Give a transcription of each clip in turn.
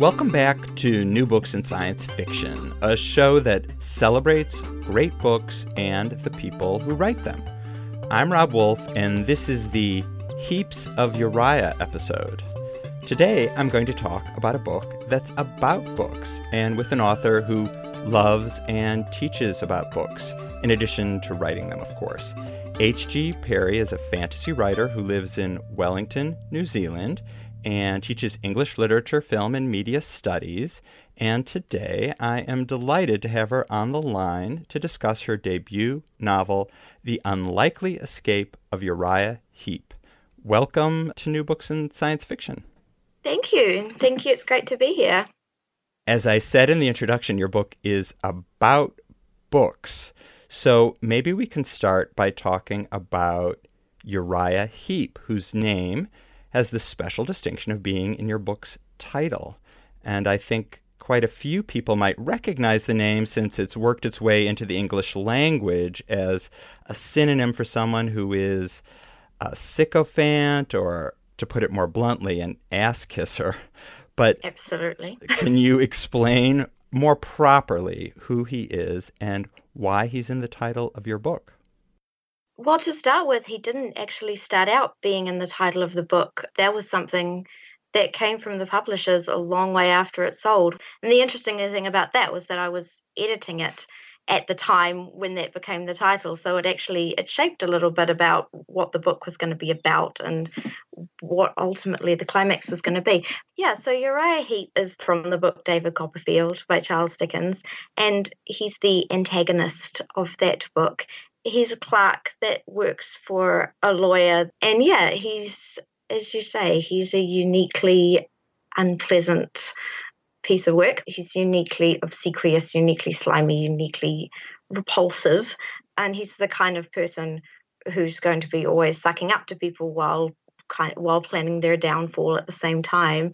Welcome back to New Books in Science Fiction, a show that celebrates great books and the people who write them. I'm Rob Wolf, and this is the Heaps of Uriah episode. Today, I'm going to talk about a book that's about books and with an author who loves and teaches about books, in addition to writing them, of course. H.G. Parry is a fantasy writer who lives in Wellington, New Zealand, and teaches English literature, film, and media studies. And today I am delighted to have her on the line to discuss her debut novel, The Unlikely Escape of Uriah Heep. Welcome to New Books in Science Fiction. Thank you. Thank you. It's great to be here. As I said in the introduction, your book is about books. So maybe we can start by talking about Uriah Heep, whose name has the special distinction of being in your book's title. And I think quite a few people might recognize the name since it's worked its way into the English language as a synonym for someone who is a sycophant or, to put it more bluntly, an ass kisser. But absolutely, can you explain more properly who he is and why he's in the title of your book? Well, to start with, he didn't actually start out being in the title of the book. That was something that came from the publishers a long way after it sold. And the interesting thing about that was that I was editing it at the time when that became the title so it actually it shaped a little bit about what the book was going to be about and what ultimately the climax was going to be yeah so uriah heep is from the book david copperfield by charles dickens and he's the antagonist of that book he's a clerk that works for a lawyer and yeah he's as you say he's a uniquely unpleasant piece of work. He's uniquely obsequious, uniquely slimy, uniquely repulsive, and he's the kind of person who's going to be always sucking up to people while kind of, while planning their downfall at the same time.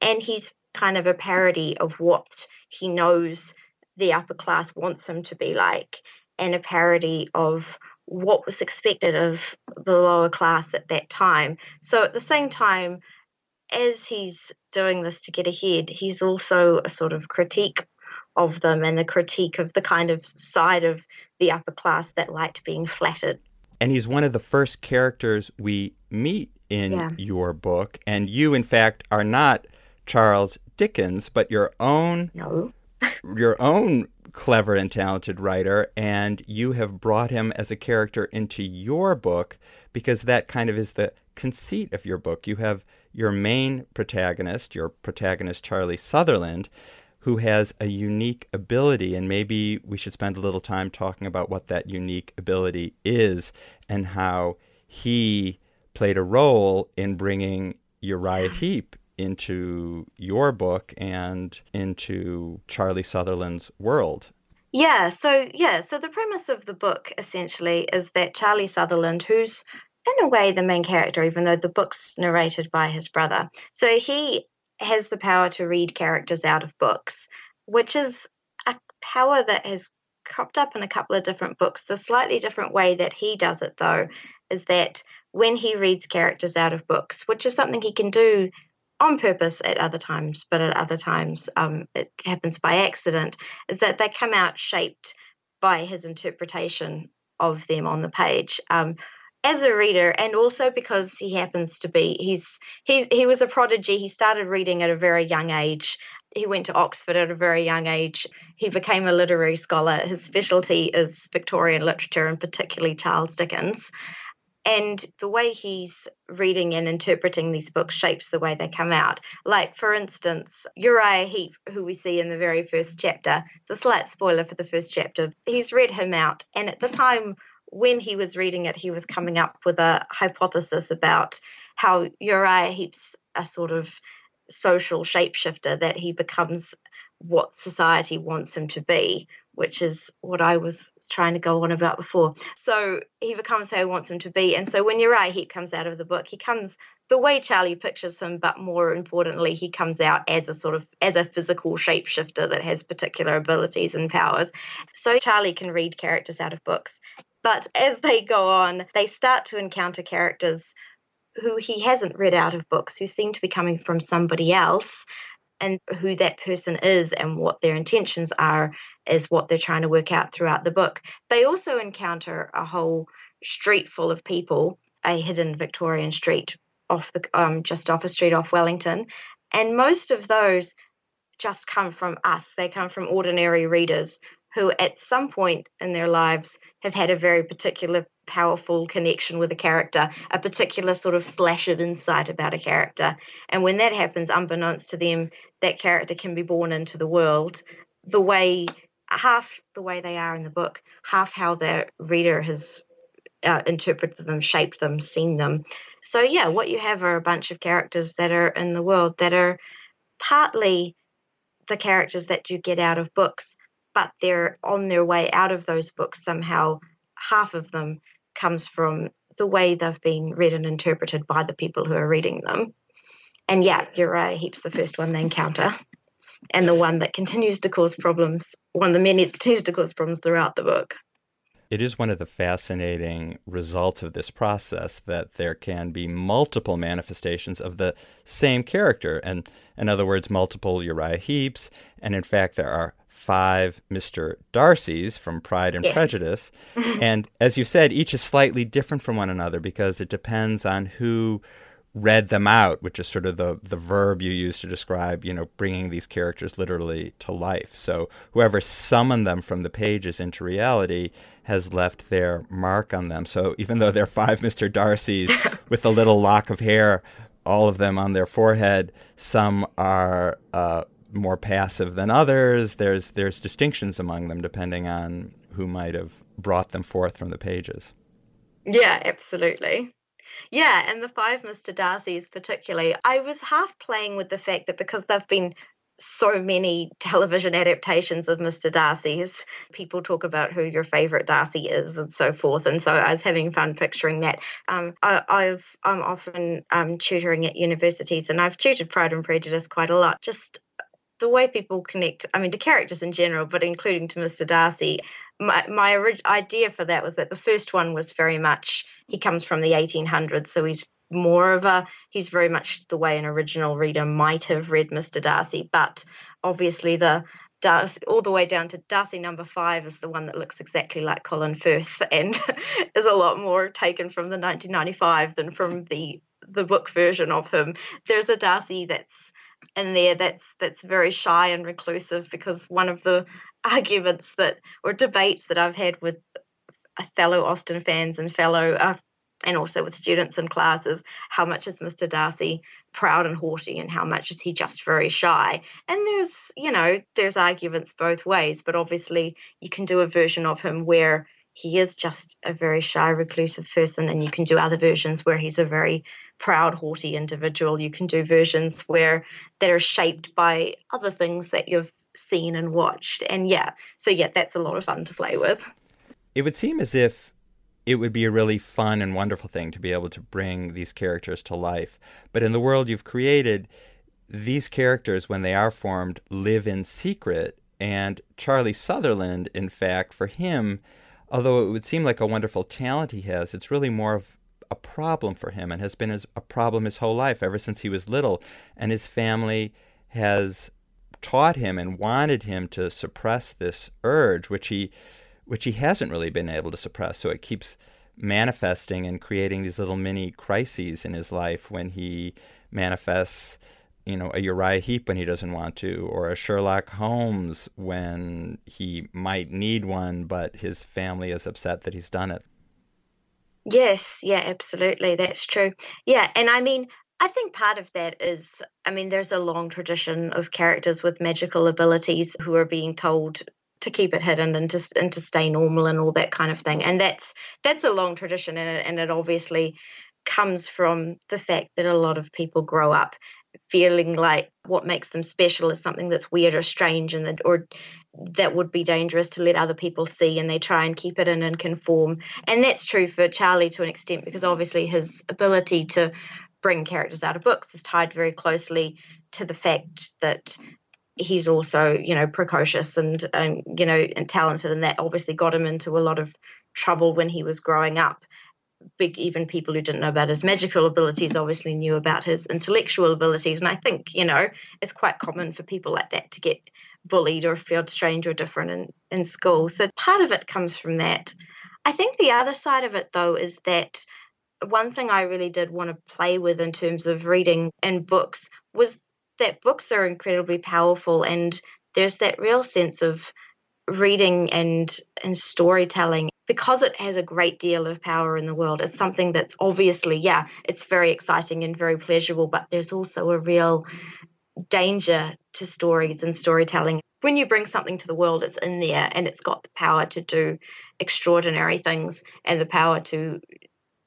And he's kind of a parody of what he knows the upper class wants him to be like, and a parody of what was expected of the lower class at that time. So at the same time, as he's doing this to get ahead, he's also a sort of critique of them and the critique of the kind of side of the upper class that liked being flattered. And he's one of the first characters we meet in yeah. your book. And you, in fact, are not Charles Dickens, but your own no. Your own clever and talented writer, and you have brought him as a character into your book because that kind of is the conceit of your book. You have your main protagonist, your protagonist Charlie Sutherland, who has a unique ability, and maybe we should spend a little time talking about what that unique ability is and how he played a role in bringing Uriah Heep into your book and into Charlie Sutherland's world. Yeah, so yeah, so the premise of the book essentially is that Charlie Sutherland, who's in a way the main character, even though the book's narrated by his brother. So he has the power to read characters out of books, which is a power that has cropped up in a couple of different books. The slightly different way that he does it, though, is that when he reads characters out of books, which is something he can do on purpose at other times, but at other times um, it happens by accident, is that they come out shaped by his interpretation of them on the page. Um, as a reader and also because he happens to be he's he's he was a prodigy he started reading at a very young age. He went to oxford at a very young age. He became a literary scholar. His specialty is victorian literature and particularly charles dickens and the way he's reading and interpreting these books shapes the way they come out. Like for instance uriah heep who we see in the very first chapter it's a slight spoiler for the first chapter he's read him out. And at the time when he was reading it, he was coming up with a hypothesis about how Uriah Heep's a sort of social shapeshifter, that he becomes what society wants him to be, which is what I was trying to go on about before. So he becomes how he wants him to be. And so when Uriah Heep comes out of the book, he comes the way Charlie pictures him, but more importantly, he comes out as a sort of as a physical shapeshifter that has particular abilities and powers. So Charlie can read characters out of books but as they go on, they start to encounter characters who he hasn't read out of books, who seem to be coming from somebody else. and who that person is and what their intentions are is what they're trying to work out throughout the book. They also encounter a whole street full of people, a hidden Victorian street off the um, just off a street off Wellington, and most of those just come from us. They come from ordinary readers who, at some point in their lives, have had a very particular powerful connection with a character, a particular sort of flash of insight about a character. And when that happens, unbeknownst to them, that character can be born into the world the way half the way they are in the book, half how the reader has uh, interpreted them, shaped them, seen them. So, yeah, what you have are a bunch of characters that are in the world that are partly the characters that you get out of books, but they're on their way out of those books somehow. Half of them comes from the way they've been read and interpreted by the people who are reading them. And yeah, you're right, Heep's the first one they encounter, and the one that continues to cause problems, one of the many that continues to cause problems throughout the book. It is one of the fascinating results of this process that there can be multiple manifestations of the same character, and in other words, multiple Uriah Heeps, and in fact, there are five Mr. Darcys from Pride and yes. Prejudice. and as you said, each is slightly different from one another because it depends on who read them out, which is sort of the, the verb you use to describe, you know, bringing these characters literally to life. So whoever summoned them from the pages into reality has left their mark on them. So even though they're five Mr. Darcys with a little lock of hair, all of them on their forehead, some are uh, more passive than others. There's there's distinctions among them depending on who might have brought them forth from the pages. Yeah, absolutely. Yeah, and the five Mr. Darcy's particularly, I was half playing with the fact that because they've been so many television adaptations of Mr. Darcy's. People talk about who your favorite Darcy is and so forth. And so I was having fun picturing that. Um, I, I'm often um, tutoring at universities, and I've tutored Pride and Prejudice quite a lot. Just the way people connect, I mean, to characters in general, but including to Mr. Darcy, my, my orig- idea for that was that the first one was very much, he comes from the 1800s, so he's more of a, he's very much the way an original reader might have read Mr. Darcy, but obviously the Darcy, all the way down to Darcy number five is the one that looks exactly like Colin Firth and is a lot more taken from the 1995 than from the the book version of him. There's a Darcy that's in there that's that's very shy and reclusive because one of the arguments that or debates that I've had with fellow Austen fans and fellow uh, and also with students in classes how much is Mr. Darcy proud and haughty and how much is he just very shy and there's you know there's arguments both ways but obviously you can do a version of him where he is just a very shy reclusive person and you can do other versions where he's a very proud, haughty individual. You can do versions where that are shaped by other things that you've seen and watched. And yeah, so yeah, that's a lot of fun to play with. It would seem as if it would be a really fun and wonderful thing to be able to bring these characters to life. But in the world you've created, these characters, when they are formed, live in secret. And Charlie Sutherland, in fact, for him, although it would seem like a wonderful talent he has, it's really more of a problem for him and has been his, a problem his whole life ever since he was little. And his family has taught him and wanted him to suppress this urge, which he, which he hasn't really been able to suppress. So it keeps manifesting and creating these little mini crises in his life when he manifests you know, a Uriah Heep when he doesn't want to, or a Sherlock Holmes when he might need one, but his family is upset that he's done it. Yes, yeah, absolutely. That's true. Yeah, and I mean, I think part of that is, I mean, there's a long tradition of characters with magical abilities who are being told to keep it hidden and to and to stay normal and all that kind of thing. And that's that's a long tradition, and it, and it obviously comes from the fact that a lot of people grow up feeling like what makes them special is something that's weird or strange and that or that would be dangerous to let other people see and they try and keep it in and conform. And that's true for charlie to an extent because obviously his ability to bring characters out of books is tied very closely to the fact that he's also you know precocious and, and you know and talented and that obviously got him into a lot of trouble when he was growing up big even people who didn't know about his magical abilities obviously knew about his intellectual abilities. And i think you know it's quite common for people like that to get bullied or feel strange or different in, in school. So part of it comes from that. I think the other side of it though is that one thing i really did want to play with in terms of reading and books was that books are incredibly powerful and there's that real sense of reading and and storytelling because it has a great deal of power in the world it's something that's obviously yeah it's very exciting and very pleasurable but there's also a real danger to stories and storytelling. When you bring something to the world it's in there and it's got the power to do extraordinary things and the power to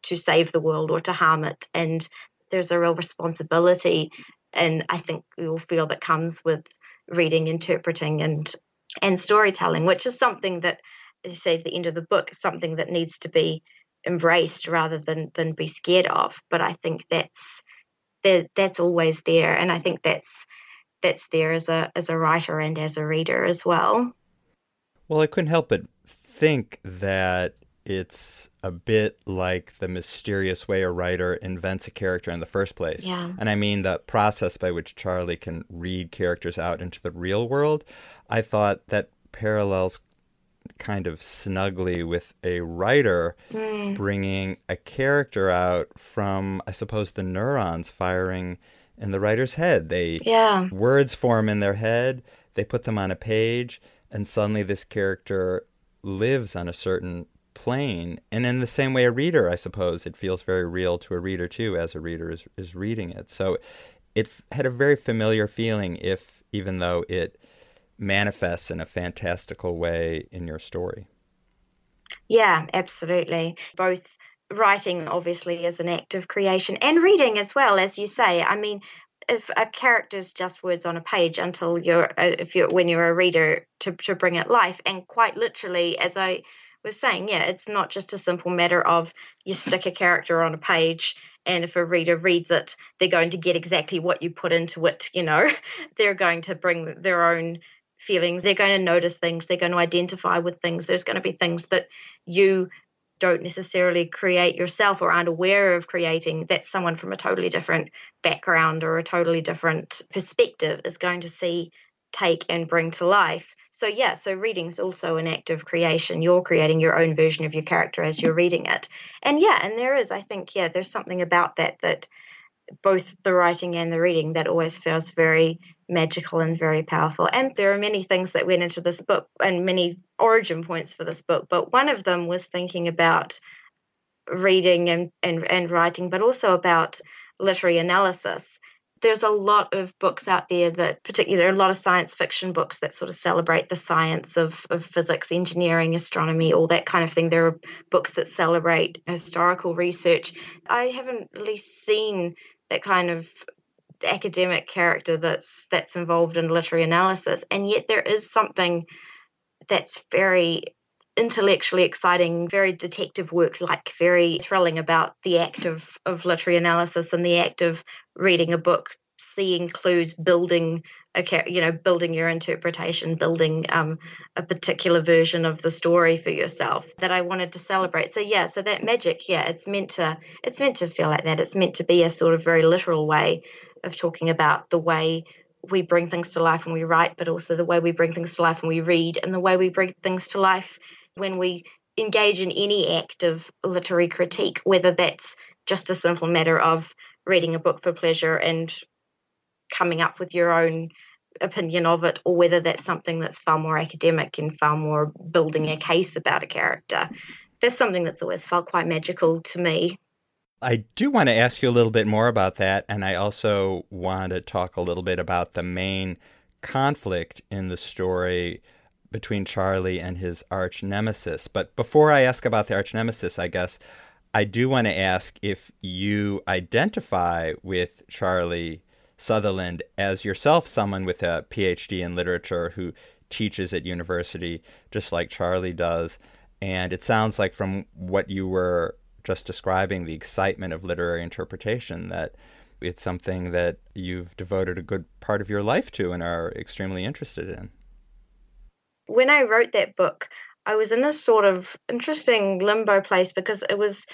to save the world or to harm it and there's a real responsibility and i think we all feel that comes with reading interpreting and and storytelling, which is something that, as you say, at the end of the book, is something that needs to be embraced rather than than be scared of. But I think that's that that's always there, and I think that's that's there as a as a writer and as a reader as well. Well, I couldn't help but think that it's a bit like the mysterious way a writer invents a character in the first place. Yeah. And I mean the process by which Charlie can read characters out into the real world. I thought that parallels kind of snugly with a writer mm. bringing a character out from, I suppose, the neurons firing in the writer's head. They yeah. words form in their head, they put them on a page, and suddenly this character lives on a certain plane. And in the same way, a reader, I suppose, it feels very real to a reader too, as a reader is, is reading it. So it had a very familiar feeling, if even though it manifests in a fantastical way in your story. Yeah, absolutely. Both writing obviously is an act of creation and reading as well as you say. I mean, if a character is just words on a page until you're uh, if you're when you're a reader to to bring it life and quite literally as I was saying, yeah, it's not just a simple matter of you stick a character on a page and if a reader reads it, they're going to get exactly what you put into it, you know. they're going to bring their own feelings. They're going to notice things. They're going to identify with things. There's going to be things that you don't necessarily create yourself or aren't aware of creating that someone from a totally different background or a totally different perspective is going to see, take, and bring to life. So, yeah, so reading is also an act of creation. You're creating your own version of your character as you're reading it. And yeah, and there is, I think, yeah, there's something about that that both the writing and the reading that always feels very magical and very powerful. And there are many things that went into this book and many origin points for this book. But one of them was thinking about reading and, and, and writing, but also about literary analysis. There's a lot of books out there that, particularly, there are a lot of science fiction books that sort of celebrate the science of, of physics, engineering, astronomy, all that kind of thing. There are books that celebrate historical research. I haven't really seen that kind of academic character that's that's involved in literary analysis and yet there is something that's very intellectually exciting very detective work like very thrilling about the act of of literary analysis and the act of reading a book seeing clues building a you know building your interpretation building um, a particular version of the story for yourself that i wanted to celebrate. So yeah so that magic yeah it's meant to it's meant to feel like that. It's meant to be a sort of very literal way of talking about the way we bring things to life when we write, but also the way we bring things to life when we read, and the way we bring things to life when we engage in any act of literary critique, whether that's just a simple matter of reading a book for pleasure and coming up with your own opinion of it, or whether that's something that's far more academic and far more building a case about a character. That's something that's always felt quite magical to me. I do want to ask you a little bit more about that, and I also want to talk a little bit about the main conflict in the story between Charlie and his arch nemesis. But before I ask about the arch nemesis, I guess I do want to ask if you identify with Charlie Sutherland as yourself someone with a PhD in literature who teaches at university just like Charlie does. And it sounds like from what you were just describing the excitement of literary interpretation that it's something that you've devoted a good part of your life to and are extremely interested in. When I wrote that book, I was in a sort of interesting limbo place because it was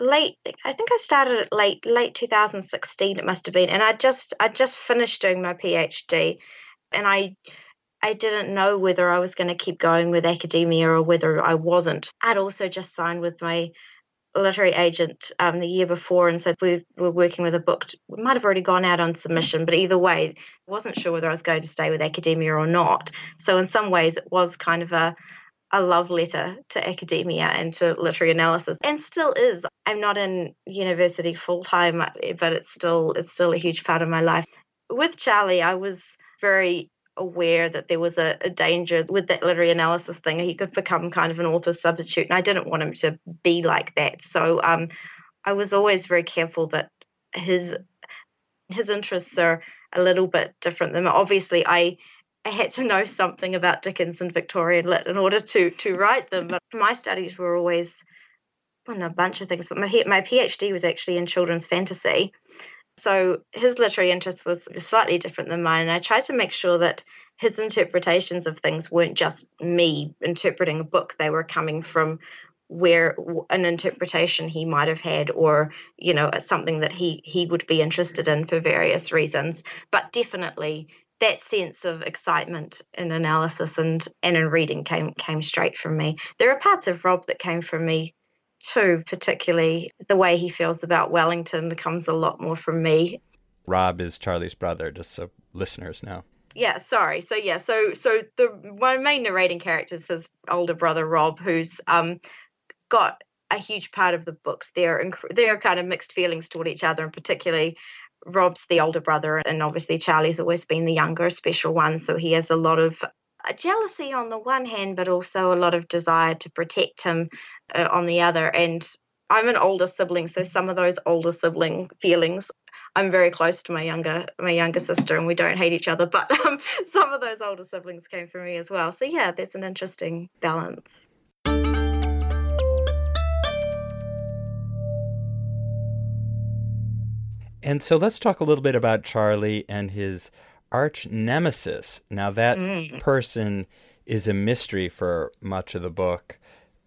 late i think i started late late 2016 it must have been and i just i just finished doing my phd and i i didn't know whether i was going to keep going with academia or whether i wasn't. I'd also just signed with my literary agent um, the year before and said we were working with a book we might have already gone out on submission but either way wasn't sure whether i was going to stay with academia or not. So in some ways it was kind of a a love letter to academia and to literary analysis and still is. I'm not in university full time but it's still it's still a huge part of my life. With charlie i was very aware that there was a, a, danger with that literary analysis thing. He could become kind of an author substitute and i didn't want him to be like that. So um, i was always very careful that his his interests are a little bit different than obviously i I had to know something about Dickens and Victorian lit in order to to write them. But my studies were always well, a bunch of things. But my my PhD was actually in children's fantasy, so his literary interest was slightly different than mine. And I tried to make sure that his interpretations of things weren't just me interpreting a book; they were coming from where an interpretation he might have had or you know something that he he would be interested in for various reasons but definitely that sense of excitement in analysis and, and in reading came came straight from me. There are parts of Rob that came from me too, particularly the way he feels about Wellington comes a lot more from me. Rob is Charlie's brother, just so listeners know. Yeah, sorry. So yeah, so so the one main narrating character is his older brother Rob, who's um got a huge part of the books. They're inc- they're kind of mixed feelings toward each other, and particularly Rob's the older brother, and obviously Charlie's always been the younger, special one. So he has a lot of uh, jealousy on the one hand, but also a lot of desire to protect him uh, on the other. And I'm an older sibling, so some of those older sibling feelings. I'm very close to my younger my younger sister, and we don't hate each other. But um, some of those older siblings came from me as well. So yeah, there's an interesting balance. And so let's talk a little bit about Charlie and his arch nemesis. Now, that mm. person is a mystery for much of the book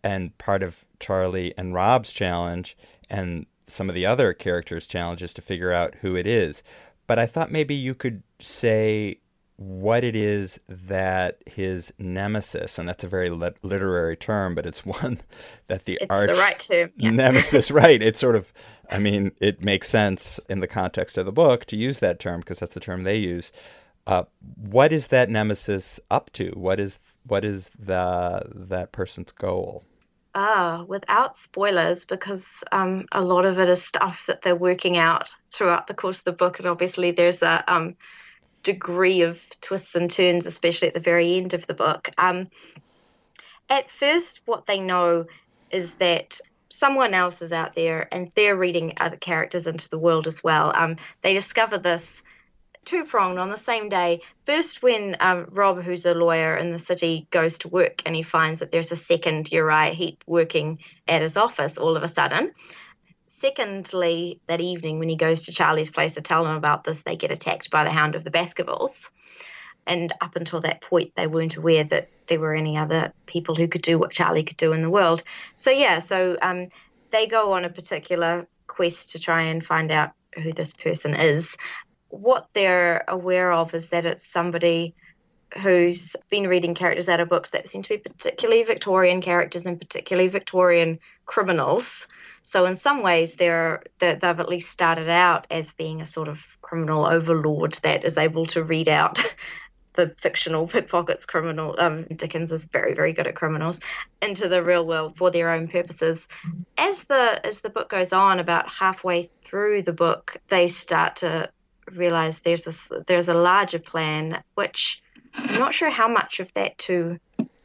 and part of Charlie and Rob's challenge and some of the other characters' challenges to figure out who it is. But I thought maybe you could say what it is that his nemesis, and that's a very lit- literary term, but it's one that the it's arch the right term. Yeah. nemesis, right? It's sort of, I mean, it makes sense in the context of the book to use that term because that's the term they use. Uh, what is that nemesis up to? What is what is the that person's goal? Ah, without spoilers, because um, a lot of it is stuff that they're working out throughout the course of the book, and obviously there's a um, degree of twists and turns, especially at the very end of the book. Um, at first, what they know is that someone else is out there and they're reading other characters into the world as well. Um, they discover this two pronged on the same day. First, when um, Rob, who's a lawyer in the city, goes to work and he finds that there's a second Uriah Heep working at his office all of a sudden. Secondly, that evening when he goes to Charlie's place to tell them about this, they get attacked by the Hound of the Baskervilles. And up until that point, they weren't aware that there were any other people who could do what Charlie could do in the world. So, yeah, so um, they go on a particular quest to try and find out who this person is. What they're aware of is that it's somebody who's been reading characters out of books that seem to be particularly Victorian characters and particularly Victorian criminals. So in some ways, they're, they've at least started out as being a sort of criminal overlord that is able to read out the fictional pickpockets criminal um, Dickens is very very good at criminals into the real world for their own purposes. As the as the book goes on, about halfway through the book, they start to realize there's a there's a larger plan, which I'm not sure how much of that to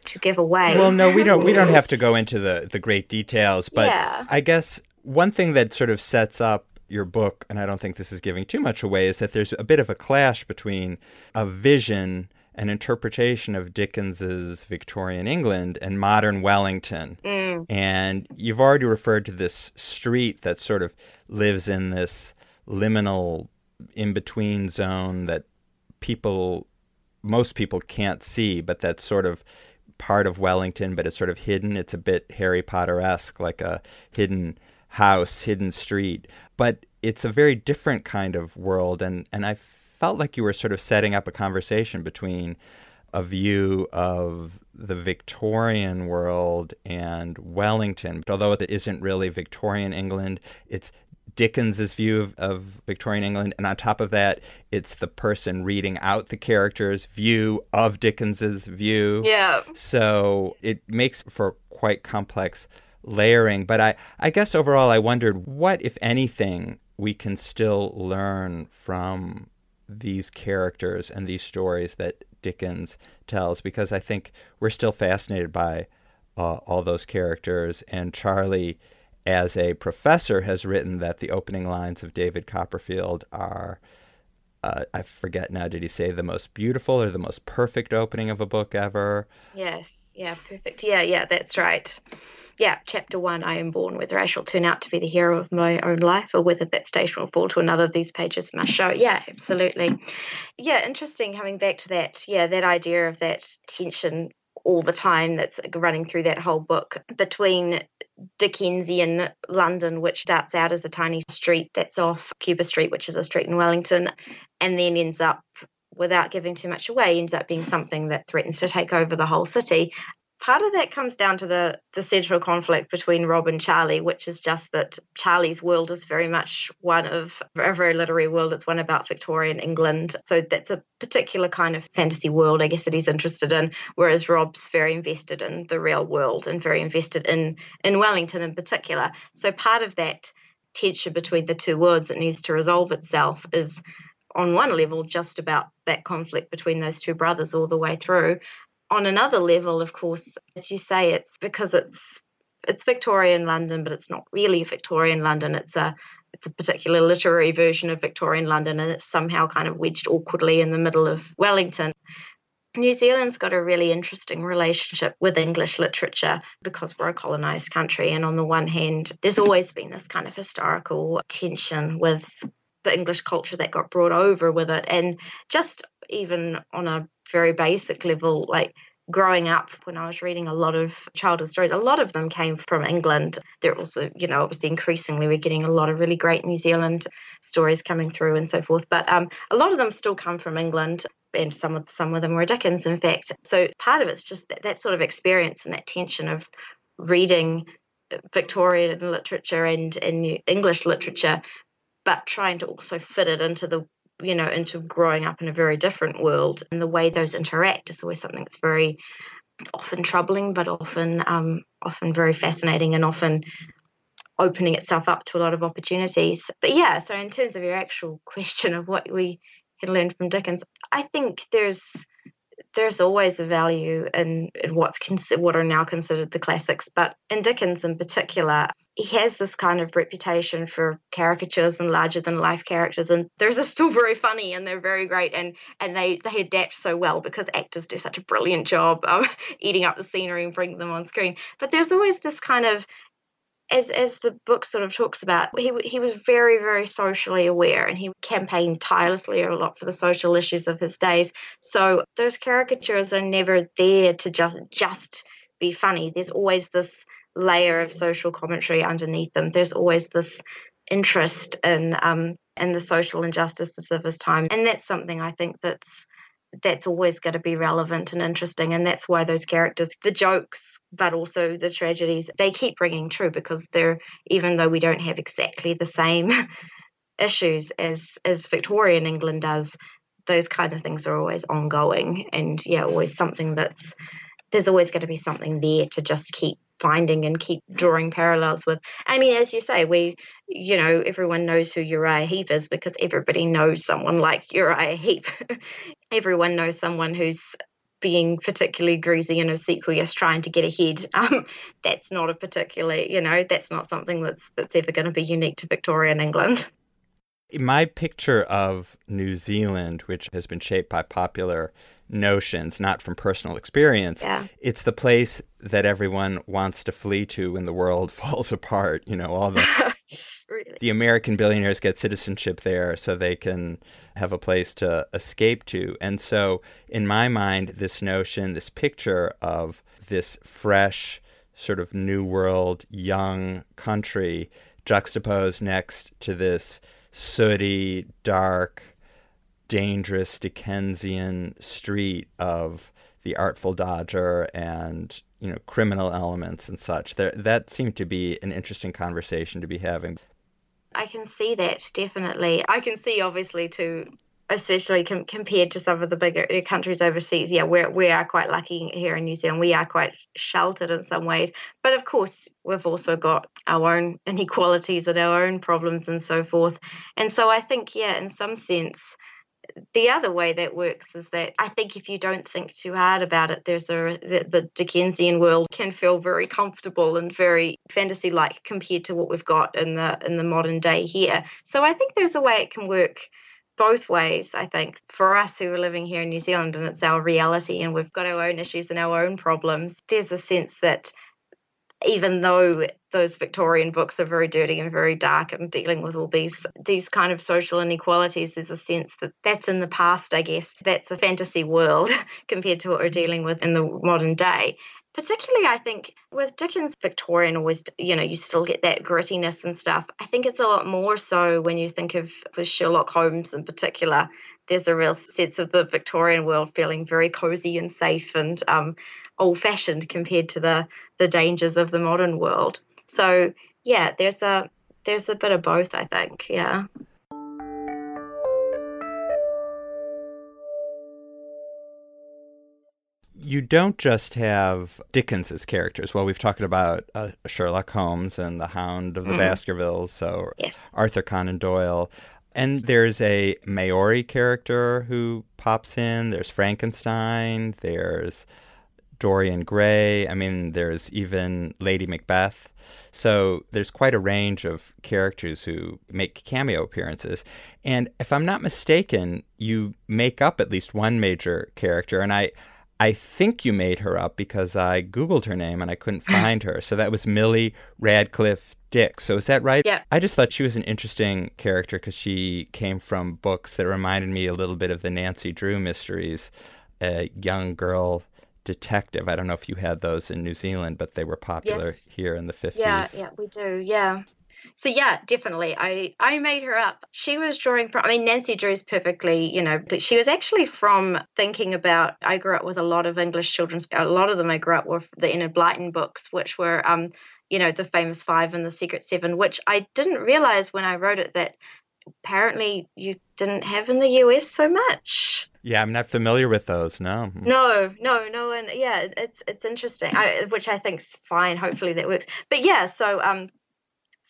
to give away. Well, no, we don't. We don't have to go into the the great details, but yeah. I guess one thing that sort of sets up your book, and I don't think this is giving too much away, is that there's a bit of a clash between a vision an interpretation of Dickens's Victorian England and modern Wellington. Mm. And you've already referred to this street that sort of lives in this liminal in between zone that people most people can't see, but that's sort of part of Wellington, but it's sort of hidden. It's a bit Harry Potter esque, like a hidden house, hidden street. But it's a very different kind of world. And, and I felt like you were sort of setting up a conversation between a view of the Victorian world and Wellington. Although it isn't really Victorian England, it's Dickens's view of, of, Victorian England, and on top of that, it's the person reading out the character's view of Dickens's view. Yeah. So it makes for quite complex layering. But I, I guess overall, I wondered what, if anything, we can still learn from these characters and these stories that Dickens tells, because I think we're still fascinated by uh, all those characters. And Charlie, as a professor, has written that the opening lines of David Copperfield are. Uh, I forget now, did he say the most beautiful or the most perfect opening of a book ever? Yes, yeah, perfect. Yeah, yeah, that's right yeah, chapter one, I am born, whether I shall turn out to be the hero of my own life or whether that station will fall to another, of these pages must show. Yeah, absolutely. Yeah, interesting coming back to that. Yeah, that idea of that tension all the time that's running through that whole book between Dickensian London, which starts out as a tiny street that's off Cuba Street, which is a street in Wellington, and then ends up without giving too much away, ends up being something that threatens to take over the whole city part of that comes down to the the central conflict between Rob and Charlie, which is just that Charlie's world is very much one of a very literary world. It's one about Victorian England, so that's a particular kind of fantasy world, I guess, that he's interested in. Whereas Rob's very invested in the real world and very invested in in Wellington in particular. So part of that tension between the two worlds that needs to resolve itself is on one level just about that conflict between those two brothers all the way through on another level, of course, as you say, it's because it's it's Victorian London, but it's not really Victorian London. It's a it's a particular literary version of Victorian London, and it's somehow kind of wedged awkwardly in the middle of Wellington. New Zealand's got a really interesting relationship with English literature because we're a colonized country. And on the one hand, there's always been this kind of historical tension with the English culture that got brought over with it. And just even on a very basic level, like growing up when I was reading a lot of childhood stories, a lot of them came from England. They're also, you know, obviously increasingly we're getting a lot of really great New Zealand stories coming through and so forth. But um, a lot of them still come from England. And some of some of them were Dickens, in fact. So part of it's just that, that sort of experience and that tension of reading Victorian literature and, and English literature, but trying to also fit it into the you know, into growing up in a very different world. And the way those interact is always something that's very often troubling, but often um, often very fascinating and often opening itself up to a lot of opportunities. But yeah, so in terms of your actual question of what we can learn from Dickens, I think there's there's always a value in, in what's what are now considered the classics, but in Dickens in particular, he has this kind of reputation for caricatures and larger than life characters and those are still very funny and they're very great and and they they adapt so well because actors do such a brilliant job of eating up the scenery and bringing them on screen but there's always this kind of as as the book sort of talks about, he he was very very socially aware, and he campaigned tirelessly a lot for the social issues of his days. So those caricatures are never there to just just be funny. There's always this layer of social commentary underneath them. There's always this interest in um in the social injustices of his time, and that's something I think that's that's always going to be relevant and interesting, and that's why those characters, the jokes, but also the tragedies, they keep ringing true because they're even though we don't have exactly the same issues as as Victorian England does, those kind of things are always ongoing, and yeah, always something that's there's always going to be something there to just keep finding and keep drawing parallels with. I mean, as you say, we, you know, everyone knows who Uriah Heep is because everybody knows someone like Uriah Heep. everyone knows someone who's being particularly greasy and obsequious trying to get ahead um, that's not a particularly you know that's not something that's that's ever going to be unique to victorian england my picture of new zealand which has been shaped by popular notions, not from personal experience. Yeah. It's the place that everyone wants to flee to when the world falls apart. You know, all the really? the American billionaires get citizenship there so they can have a place to escape to. And so, in my mind, this notion, this picture of this fresh, sort of new world, young country juxtaposed next to this sooty, dark, dangerous Dickensian street of the Artful Dodger and you know criminal elements and such. There, that seemed to be an interesting conversation to be having. I can see that definitely. I can see obviously too especially com- compared to some of the bigger uh, countries overseas, yeah, we're, we are quite lucky here in New Zealand. We are quite sheltered in some ways. But of course, we've also got our own inequalities and our own problems and so forth. And so I think, yeah, in some sense, the other way that works is that I think if you don't think too hard about it, there's a the, the Dickensian world can feel very comfortable and very fantasy like compared to what we've got in the in the modern day here. So I think there's a way it can work both ways, I think, for us who are living here in New Zealand and it's our reality and we've got our own issues and our own problems, there's a sense that even though those Victorian books are very dirty and very dark and dealing with all these these kind of social inequalities, there's a sense that that's in the past, I guess. That's a fantasy world compared to what we're dealing with in the modern day particularly I think with Dickens Victorian always you know you still get that grittiness and stuff. I think it's a lot more so when you think of with Sherlock Holmes in particular. There's a real sense of the Victorian world feeling very cozy and safe and um, old-fashioned compared to the the dangers of the modern world. So yeah, there's a there's a bit of both. I think yeah. You don't just have Dickens's characters. Well, we've talked about uh, Sherlock Holmes and the Hound of the mm. Baskervilles, so yes. Arthur Conan Doyle. And there's a Maori character who pops in. There's Frankenstein. There's Dorian Gray. I mean, there's even Lady Macbeth. So there's quite a range of characters who make cameo appearances. And if I'm not mistaken, you make up at least one major character. And I, I think you made her up because I Googled her name and I couldn't find her. So that was Millie Radcliffe Dick. So is that right? Yeah. I just thought she was an interesting character because she came from books that reminded me a little bit of the Nancy Drew mysteries, a young girl detective. I don't know if you had those in New Zealand, but they were popular yes. here in the 50s. Yeah, yeah, we do. Yeah so yeah definitely i i made her up she was drawing from i mean nancy drews perfectly you know but she was actually from thinking about i grew up with a lot of english children's a lot of them i grew up with the enid blyton books which were um you know the famous five and the secret seven which i didn't realize when i wrote it that apparently you didn't have in the us so much yeah, I'm not familiar with those. No. No, no, no, and yeah, it's it's interesting. I, which I think's fine. Hopefully that works. But yeah, so um,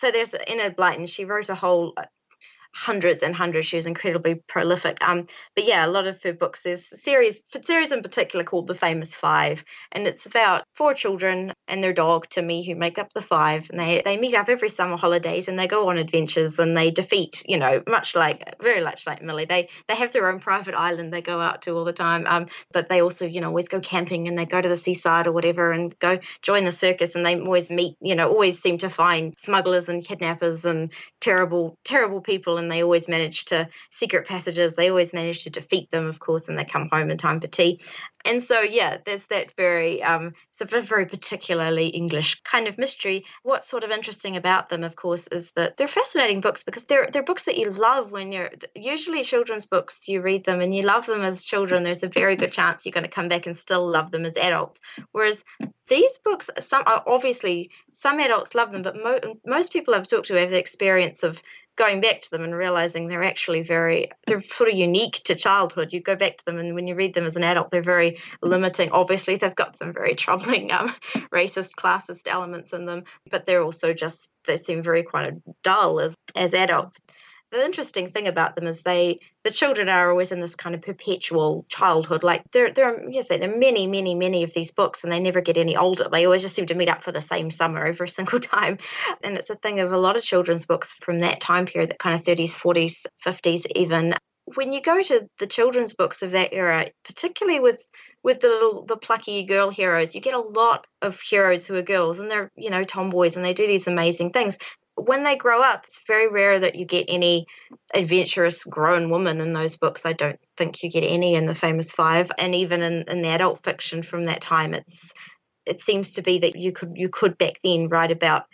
so there's Enid Blyton. She wrote a whole uh, hundreds and hundreds. She was incredibly prolific. Um, but yeah, a lot of her books. A series, a series in particular called The Famous Five, and it's about four children and their dog Timmy who make up the five, and they they meet up every summer holidays and they go on adventures and they defeat, you know, much like very much like Millie. They they have their own private island they go out to all the time. Um, but they also, you know, always go camping and they go to the seaside or whatever and go join the circus and they always meet, you know, always seem to find smugglers and kidnappers and terrible terrible people and they always manage to secret passages. They always manage to defeat them, of course, and they come home in time for tea. And so, yeah, there's that very, um, sort of very particularly English kind of mystery. What's sort of interesting about them, of course, is that they're fascinating books because they're they're books that you love when you're usually children's books. You read them and you love them as children. There's a very good chance you're going to come back and still love them as adults. Whereas these books, some obviously some adults love them, but mo- most people I've talked to have the experience of going back to them and realizing they're actually very they're sort of unique to childhood. You go back to them and when you read them as an adult they're very limiting. Obviously they've got some very troubling um, racist classist elements in them but they're also just they seem very quite dull as as adults the interesting thing about them is they the children are always in this kind of perpetual childhood. Like there there are you say there are many many many of these books and they never get any older. They always just seem to meet up for the same summer every single time. And it's a thing of a lot of children's books from that time period that kind of 30s 40s 50s even. When you go to the children's books of that era particularly with with the little the plucky girl heroes you get a lot of heroes who are girls and they're you know tomboys and they do these amazing things when they grow up, it's very rare that you get any adventurous grown woman in those books. I don't think you get any in the famous five, and even in, in the adult fiction from that time, it's it seems to be that you could you could back then write about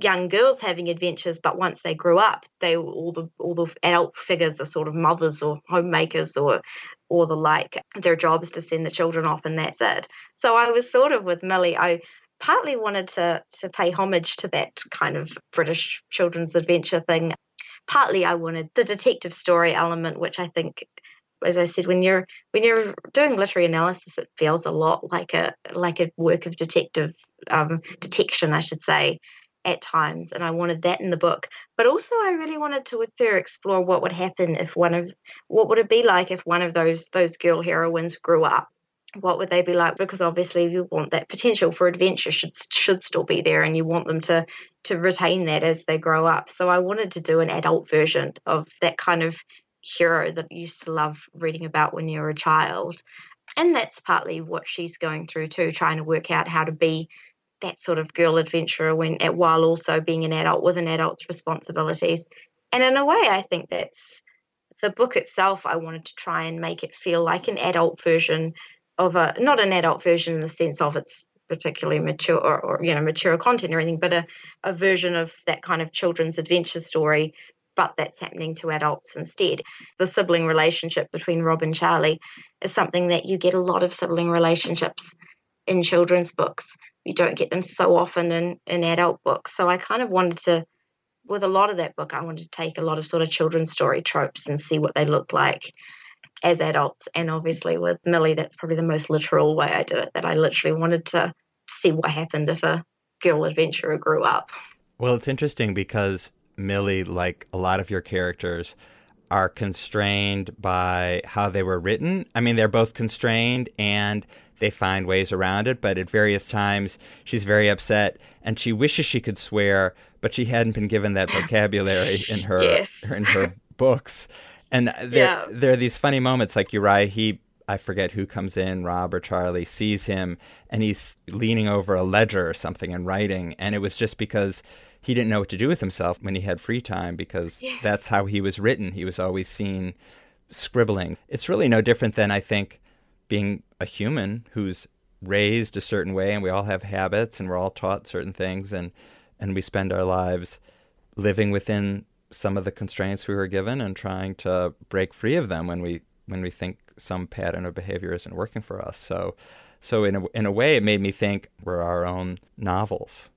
young girls having adventures, but once they grew up, they all the all the adult figures are sort of mothers or homemakers or or the like. Their job is to send the children off, and that's it. So I was sort of with Millie. I partly wanted to to pay homage to that kind of British children's adventure thing. Partly I wanted the detective story element, which I think as I said, when you're when you're doing literary analysis, it feels a lot like a like a work of detective um, detection, I should say at times and I wanted that in the book but also I really wanted to with her explore what would happen if one of what would it be like if one of those those girl heroines grew up what would they be like because obviously you want that potential for adventure should should still be there and you want them to to retain that as they grow up so I wanted to do an adult version of that kind of hero that you used to love reading about when you were a child and that's partly what she's going through too trying to work out how to be that sort of girl adventurer when while also being an adult with an adult's responsibilities. And in a way, I think that's the book itself. I wanted to try and make it feel like an adult version of a not an adult version in the sense of it's particularly mature or, or you know mature content or anything, but a, a version of that kind of children's adventure story but that's happening to adults instead. The sibling relationship between Rob and Charlie is something that you get a lot of sibling relationships in children's books. You don't get them so often in in adult books. So i kind of wanted to with a lot of that book i wanted to take a lot of sort of children's story tropes and see what they look like as adults and obviously with millie that's probably the most literal way i did it that i literally wanted to see what happened if a girl adventurer grew up well it's interesting because millie like a lot of your characters are constrained by how they were written i mean they're both constrained and they find ways around it, but at various times she's very upset and she wishes she could swear, but she hadn't been given that vocabulary in her yes. in her books. And there yeah. there are these funny moments like Uriah he I forget who comes in, Rob or Charlie, sees him and he's leaning over a ledger or something and writing. And it was just because he didn't know what to do with himself when he had free time because yes. that's how he was written. He was always seen scribbling. It's really no different than I think being a human who's raised a certain way and we all have habits and we're all taught certain things and and we spend our lives living within some of the constraints we were given and trying to break free of them when we when we think some pattern of behavior isn't working for us so so in a, in a way it made me think we're our own novels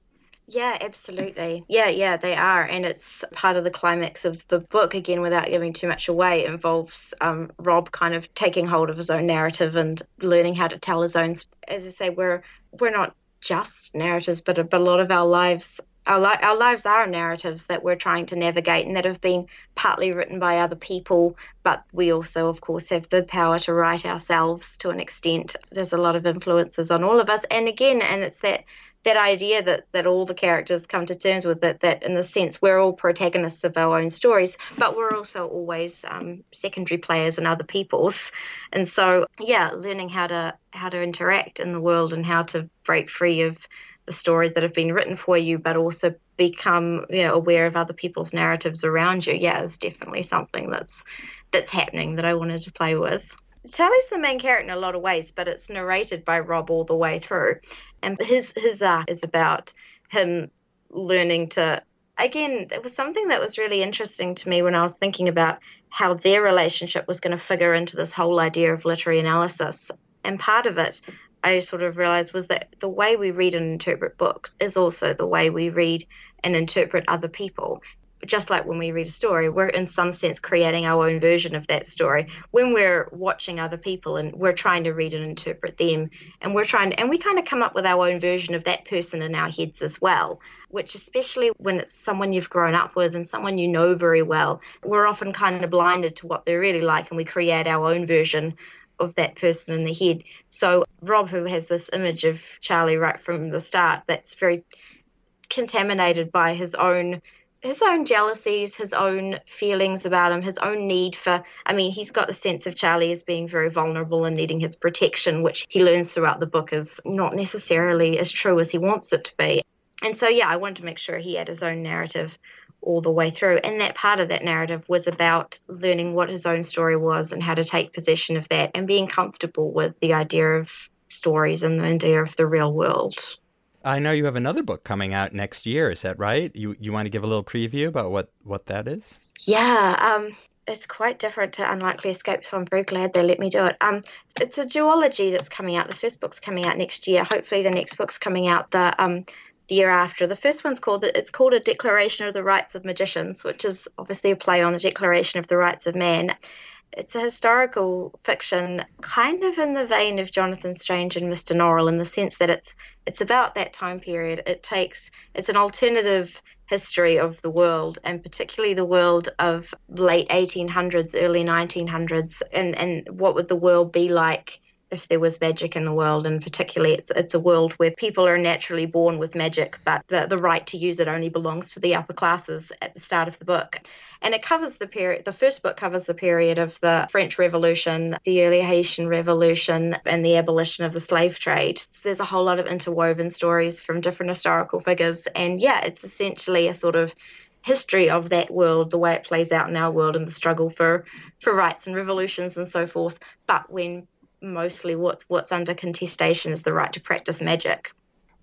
yeah, absolutely. Yeah, yeah, they are. And it's part of the climax of the book, again, without giving too much away, involves um, Rob kind of taking hold of his own narrative and learning how to tell his own. As I say, we're we're not just narratives, but a, but a lot of our lives. Our, li- our lives are narratives that we're trying to navigate and that have been partly written by other people, but we also, of course, have the power to write ourselves to an extent. There's a lot of influences on all of us. And again, and it's that that idea that that all the characters come to terms with that that in the sense we're all protagonists of our own stories but we're also always um, secondary players in other people's and so yeah learning how to how to interact in the world and how to break free of the stories that have been written for you but also become you know aware of other people's narratives around you yeah is definitely something that's that's happening that i wanted to play with Charlie's the main character in a lot of ways, but it's narrated by Rob all the way through. And his his arc is about him learning to again, it was something that was really interesting to me when I was thinking about how their relationship was going to figure into this whole idea of literary analysis. And part of it I sort of realized was that the way we read and interpret books is also the way we read and interpret other people just like when we read a story, we're in some sense creating our own version of that story. When we're watching other people and we're trying to read and interpret them, and we're trying to, and we kind of come up with our own version of that person in our heads as well, which, especially when it's someone you've grown up with and someone you know very well, we're often kind of blinded to what they're really like and we create our own version of that person in the head. So, Rob, who has this image of Charlie right from the start, that's very contaminated by his own his own jealousies, his own feelings about him, his own need for. I mean, he's got the sense of Charlie as being very vulnerable and needing his protection, which he learns throughout the book is not necessarily as true as he wants it to be. And so, yeah, I wanted to make sure he had his own narrative all the way through. And that part of that narrative was about learning what his own story was and how to take possession of that and being comfortable with the idea of stories and the idea of the real world. I know you have another book coming out next year. Is that right? You you want to give a little preview about what what that is? Yeah, um, it's quite different to Unlikely Escape, so I'm very glad they let me do it. Um, it's a duology that's coming out. The first book's coming out next year. Hopefully, the next book's coming out the um the year after. The first one's called it's called a Declaration of the Rights of Magicians, which is obviously a play on the Declaration of the Rights of Man. It's a historical fiction, kind of in the vein of Jonathan Strange and Mr. Norrell, in the sense that it's it's about that time period. It takes it's an alternative history of the world, and particularly the world of late 1800s, early 1900s, and and what would the world be like if there was magic in the world, and particularly it's it's a world where people are naturally born with magic, but the, the right to use it only belongs to the upper classes at the start of the book. And it covers the period the first book covers the period of the French Revolution, the early Haitian Revolution, and the abolition of the slave trade. So there's a whole lot of interwoven stories from different historical figures. And yeah, it's essentially a sort of history of that world, the way it plays out in our world and the struggle for for rights and revolutions and so forth. But when mostly what's what's under contestation is the right to practice magic.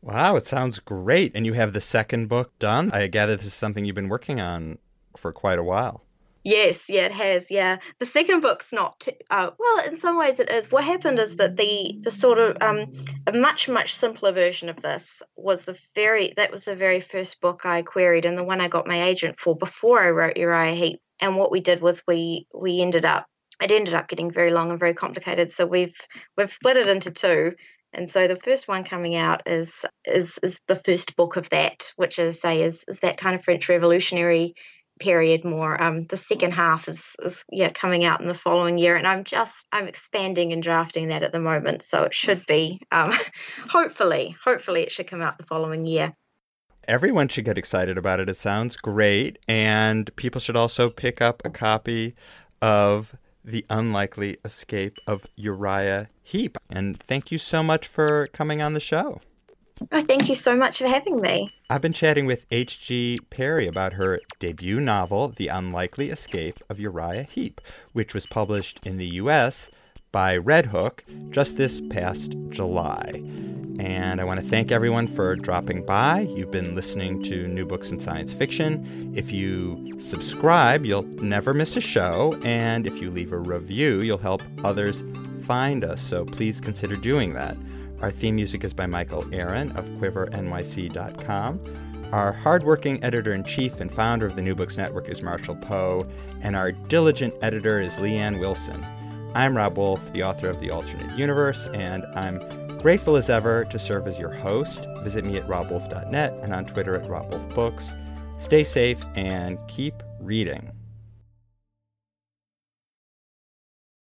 Wow, it sounds great. And you have the second book done. I gather this is something you've been working on for quite a while. Yes, yeah, it has. Yeah, the second book's not. Uh, well, in some ways, it is. What happened is that the the sort of um, a much much simpler version of this was the very that was the very first book I queried and the one I got my agent for before I wrote Uriah Heep. And what we did was we we ended up it ended up getting very long and very complicated. So we've we've split it into two. And so the first one coming out is is is the first book of that, which is say is is that kind of French Revolutionary period more. Um, the second half is, is yeah coming out in the following year, and I'm just I'm expanding and drafting that at the moment, so it should be um, hopefully hopefully it should come out the following year. Everyone should get excited about it. It sounds great, and people should also pick up a copy of the unlikely escape of Uriah Heep. And thank you so much for coming on the show. Oh, thank you so much for having me. I've been chatting with H.G. Parry about her debut novel, The Unlikely Escape of Uriah Heep, which was published in the U.S. by Redhook just this past July. And I want to thank everyone for dropping by. You've been listening to New Books in Science Fiction. If you subscribe, you'll never miss a show. And if you leave a review, you'll help others find us. So please consider doing that. Our theme music is by Michael Aaron of QuiverNYC.com. Our hardworking editor in chief and founder of the New Books Network is Marshall Poe, and our diligent editor is Leanne Wilson. I'm Rob Wolf, the author of The Alternate Universe, and I'm Grateful as ever to serve as your host. Visit me at robwolf.net and on Twitter at robwolfbooks. Stay safe and keep reading.